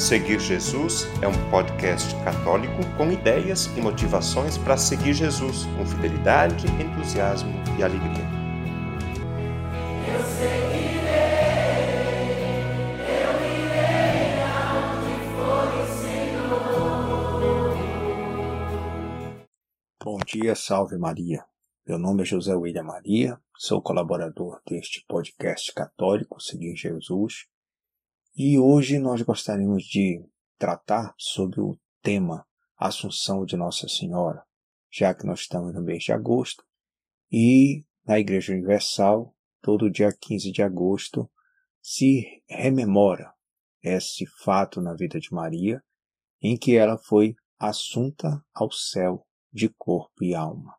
Seguir Jesus é um podcast católico com ideias e motivações para seguir Jesus com fidelidade, entusiasmo e alegria. Eu seguirei, eu irei for. Bom dia, salve Maria. Meu nome é José William Maria, sou colaborador deste podcast católico Seguir Jesus e hoje nós gostaríamos de tratar sobre o tema Assunção de Nossa Senhora, já que nós estamos no mês de agosto e na Igreja Universal, todo dia 15 de agosto, se rememora esse fato na vida de Maria, em que ela foi assunta ao céu de corpo e alma.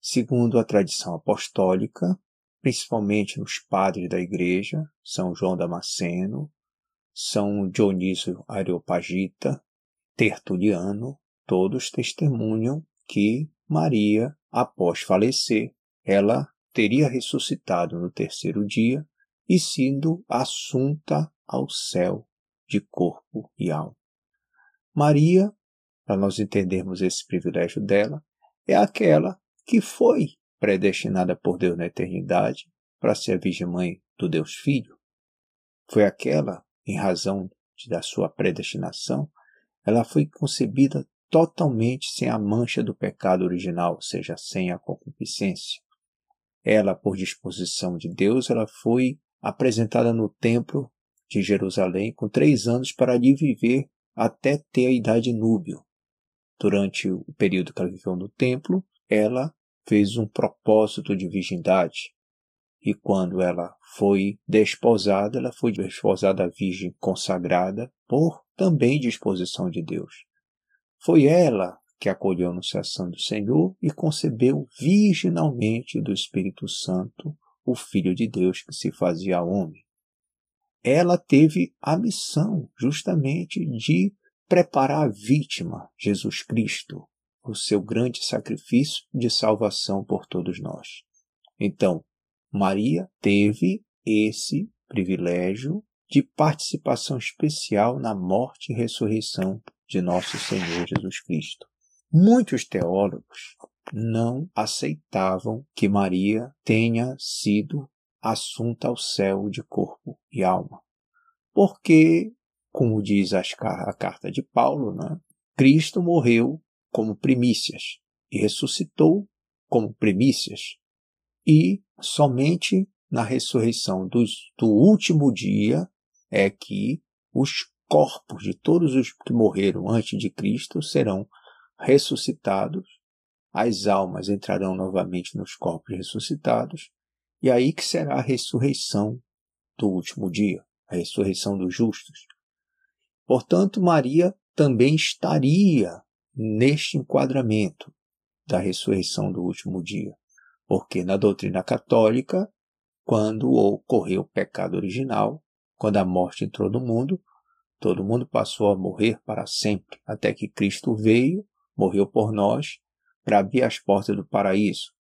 Segundo a tradição apostólica, principalmente nos padres da igreja, São João Damasceno, São Dionísio Areopagita, Tertuliano, todos testemunham que Maria, após falecer, ela teria ressuscitado no terceiro dia e sido assunta ao céu de corpo e alma. Maria, para nós entendermos esse privilégio dela, é aquela que foi predestinada por Deus na eternidade para ser a Virgem Mãe do Deus Filho, foi aquela, em razão de, da sua predestinação, ela foi concebida totalmente sem a mancha do pecado original, ou seja, sem a concupiscência. Ela, por disposição de Deus, ela foi apresentada no templo de Jerusalém com três anos para ali viver até ter a idade núbio. Durante o período que ela viveu no templo, ela fez um propósito de virgindade. E quando ela foi desposada, ela foi desposada virgem consagrada por também disposição de Deus. Foi ela que acolheu a anunciação do Senhor e concebeu virginalmente do Espírito Santo o Filho de Deus que se fazia homem. Ela teve a missão justamente de preparar a vítima, Jesus Cristo, o seu grande sacrifício de salvação por todos nós. Então, Maria teve esse privilégio de participação especial na morte e ressurreição de nosso Senhor Jesus Cristo. Muitos teólogos não aceitavam que Maria tenha sido assunta ao céu de corpo e alma. Porque, como diz a carta de Paulo, né, Cristo morreu como primícias e ressuscitou como primícias. E somente na ressurreição dos, do último dia é que os corpos de todos os que morreram antes de Cristo serão ressuscitados, as almas entrarão novamente nos corpos ressuscitados, e aí que será a ressurreição do último dia, a ressurreição dos justos. Portanto, Maria também estaria neste enquadramento da ressurreição do último dia. Porque na doutrina católica, quando ocorreu o pecado original, quando a morte entrou no mundo, todo mundo passou a morrer para sempre, até que Cristo veio, morreu por nós, para abrir as portas do paraíso.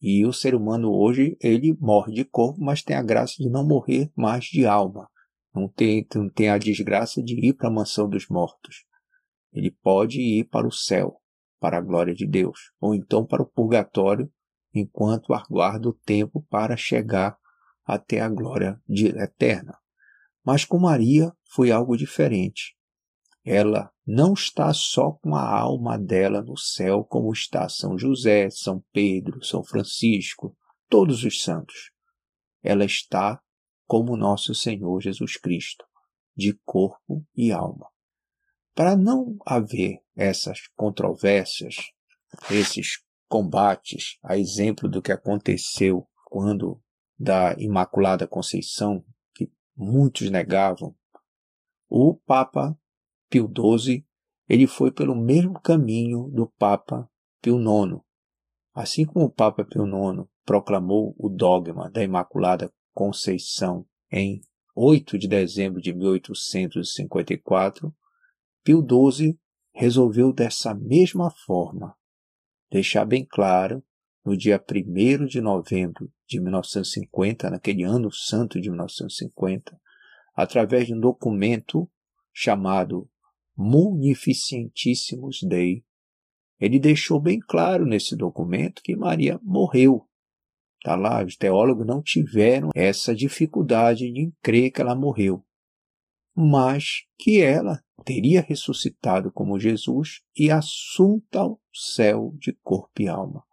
E o ser humano hoje, ele morre de corpo, mas tem a graça de não morrer mais de alma. Não tem, não tem a desgraça de ir para a mansão dos mortos. Ele pode ir para o céu, para a glória de Deus, ou então para o purgatório, enquanto aguarda o tempo para chegar até a glória eterna. Mas com Maria foi algo diferente. Ela não está só com a alma dela no céu, como está São José, São Pedro, São Francisco, todos os santos. Ela está como nosso Senhor Jesus Cristo, de corpo e alma. Para não haver essas controvérsias, esses combates, a exemplo do que aconteceu quando da Imaculada Conceição, que muitos negavam, o Papa Pio XII ele foi pelo mesmo caminho do Papa Pio IX. Assim como o Papa Pio IX proclamou o dogma da Imaculada Conceição em 8 de dezembro de 1854, Pio XII resolveu dessa mesma forma deixar bem claro, no dia 1 de novembro de 1950, naquele ano santo de 1950, através de um documento chamado Munificentissimus Dei, ele deixou bem claro nesse documento que Maria morreu. Está lá, os teólogos não tiveram essa dificuldade de crer que ela morreu, mas que ela teria ressuscitado como Jesus e assunta ao céu de corpo e alma.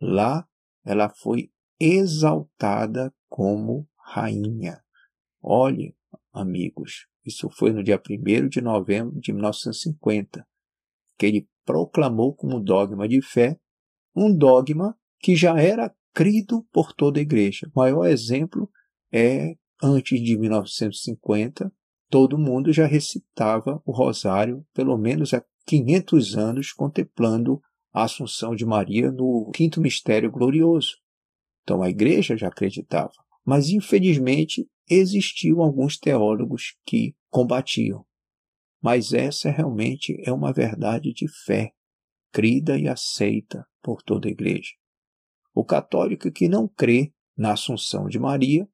Lá ela foi exaltada como rainha. Olhe, amigos, isso foi no dia 1 de novembro de 1950, que ele proclamou como dogma de fé um dogma que já era crido por toda a igreja. O maior exemplo é antes de 1950, todo mundo já recitava o rosário, pelo menos há 500 anos, contemplando a Assunção de Maria no quinto mistério glorioso. Então a igreja já acreditava. Mas, infelizmente, existiam alguns teólogos que combatiam. Mas essa realmente é uma verdade de fé, crida e aceita por toda a igreja. O católico que não crê na Assunção de Maria,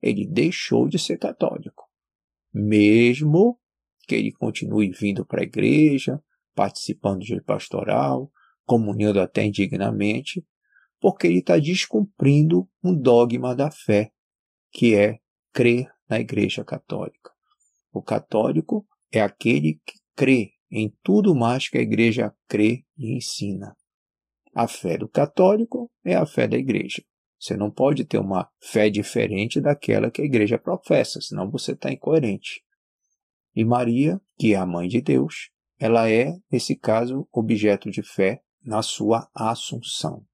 ele deixou de ser católico. Mesmo que ele continue vindo para a igreja, participando de pastoral, comunhando até indignamente, porque ele está descumprindo um dogma da fé, que é crer na Igreja Católica. O católico é aquele que crê em tudo mais que a Igreja crê e ensina. A fé do católico é a fé da Igreja. Você não pode ter uma fé diferente daquela que a Igreja professa, senão você está incoerente. E Maria, que é a mãe de Deus, ela é, nesse caso, objeto de fé na sua assunção.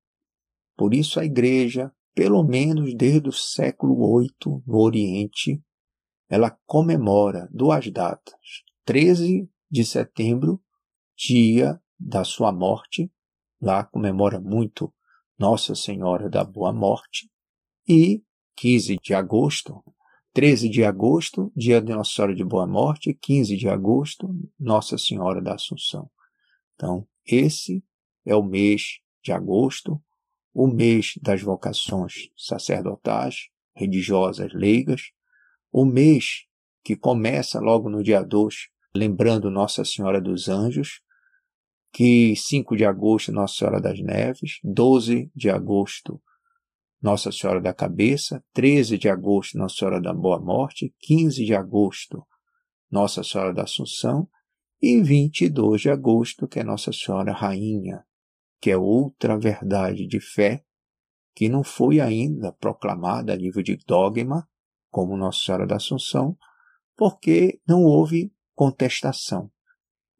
Por isso a igreja, pelo menos desde o século VIII no Oriente, ela comemora duas datas. 13 de setembro, dia da sua morte, lá comemora muito Nossa Senhora da Boa Morte, e 15 de agosto, 13 de agosto, dia de Nossa Senhora de Boa Morte, 15 de agosto, Nossa Senhora da Assunção. Então, esse é o mês de agosto, o mês das vocações sacerdotais, religiosas, leigas, o mês que começa logo no dia 2, lembrando Nossa Senhora dos Anjos, que 5 de agosto Nossa Senhora das Neves, 12 de agosto Nossa Senhora da Cabeça, 13 de agosto Nossa Senhora da Boa Morte, 15 de agosto Nossa Senhora da Assunção e 22 de agosto que é Nossa Senhora Rainha que é outra verdade de fé que não foi ainda proclamada a nível de dogma, como Nossa Senhora da Assunção, porque não houve contestação.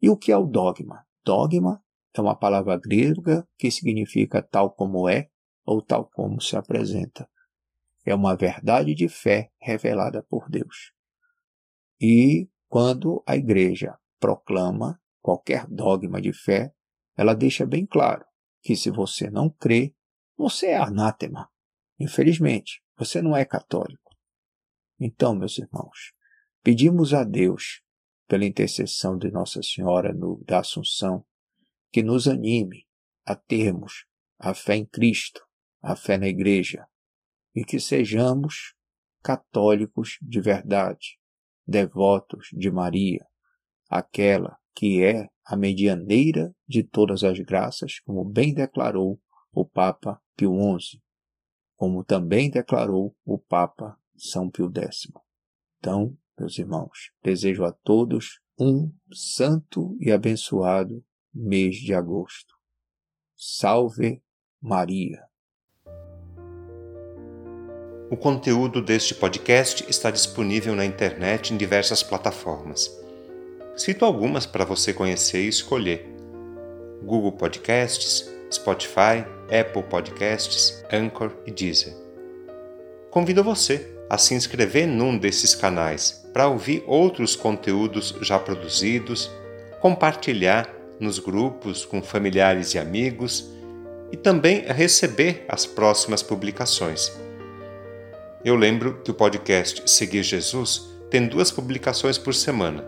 E o que é o dogma? Dogma é uma palavra grega que significa tal como é ou tal como se apresenta. É uma verdade de fé revelada por Deus. E quando a igreja proclama qualquer dogma de fé, ela deixa bem claro que se você não crê, você é anátema. Infelizmente, você não é católico. Então, meus irmãos, pedimos a Deus, pela intercessão de Nossa Senhora no, da Assunção, que nos anime a termos a fé em Cristo, a fé na Igreja, e que sejamos católicos de verdade, devotos de Maria, aquela que é a medianeira de todas as graças, como bem declarou o Papa Pio XI, como também declarou o Papa São Pio X. Então, meus irmãos, desejo a todos um santo e abençoado mês de agosto. Salve Maria! O conteúdo deste podcast está disponível na internet em diversas plataformas. Cito algumas para você conhecer e escolher: Google Podcasts, Spotify, Apple Podcasts, Anchor e Deezer. Convido você a se inscrever num desses canais para ouvir outros conteúdos já produzidos, compartilhar nos grupos com familiares e amigos e também receber as próximas publicações. Eu lembro que o podcast Seguir Jesus tem duas publicações por semana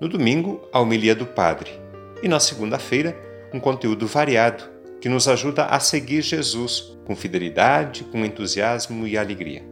no domingo, a homilia do Padre. E na segunda-feira, um conteúdo variado que nos ajuda a seguir Jesus com fidelidade, com entusiasmo e alegria.